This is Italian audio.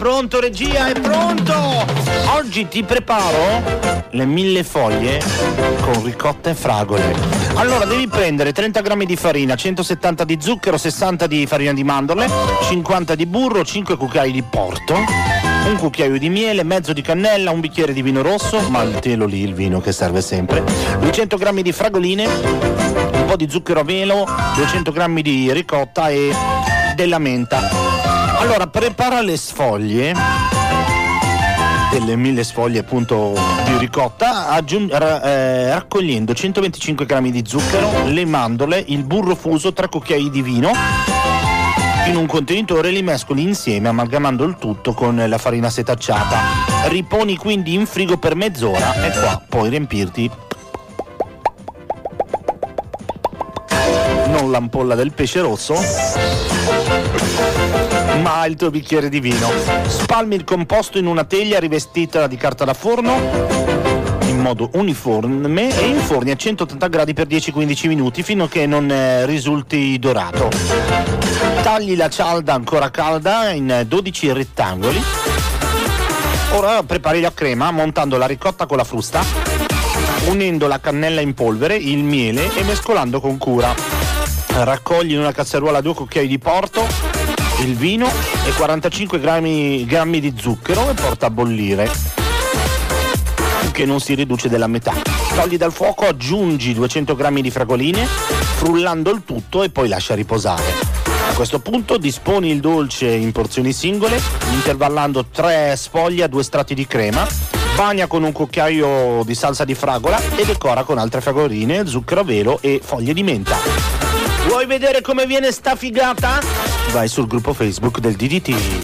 Pronto regia, è pronto! Oggi ti preparo le mille foglie con ricotta e fragole. Allora devi prendere 30 grammi di farina, 170 di zucchero, 60 di farina di mandorle, 50 di burro, 5 cucchiai di porto, un cucchiaio di miele, mezzo di cannella, un bicchiere di vino rosso, mantielo lì il vino che serve sempre, 200 grammi di fragoline, un po' di zucchero a velo, 200 grammi di ricotta e della menta. Allora, prepara le sfoglie delle mille sfoglie appunto di ricotta aggiung- ra- eh, raccogliendo 125 grammi di zucchero, le mandorle, il burro fuso, 3 cucchiai di vino in un contenitore li mescoli insieme amalgamando il tutto con la farina setacciata. Riponi quindi in frigo per mezz'ora e qua puoi riempirti l'ampolla del pesce rosso ma il tuo bicchiere di vino. Spalmi il composto in una teglia rivestita di carta da forno in modo uniforme e inforni a 180 gradi per 10-15 minuti fino a che non eh, risulti dorato. Tagli la cialda ancora calda in 12 rettangoli. Ora prepari la crema montando la ricotta con la frusta, unendo la cannella in polvere, il miele e mescolando con cura. Raccogli in una casseruola due cucchiai di porto, il vino e 45 grammi, grammi di zucchero e porta a bollire che non si riduce della metà. Togli dal fuoco, aggiungi 200 grammi di fragoline, frullando il tutto e poi lascia riposare. A questo punto disponi il dolce in porzioni singole, intervallando 3 sfoglie a 2 strati di crema, bagna con un cucchiaio di salsa di fragola e decora con altre fragoline, zucchero a velo e foglie di menta. Vuoi vedere come viene sta figata? Vai sul gruppo Facebook del DDT.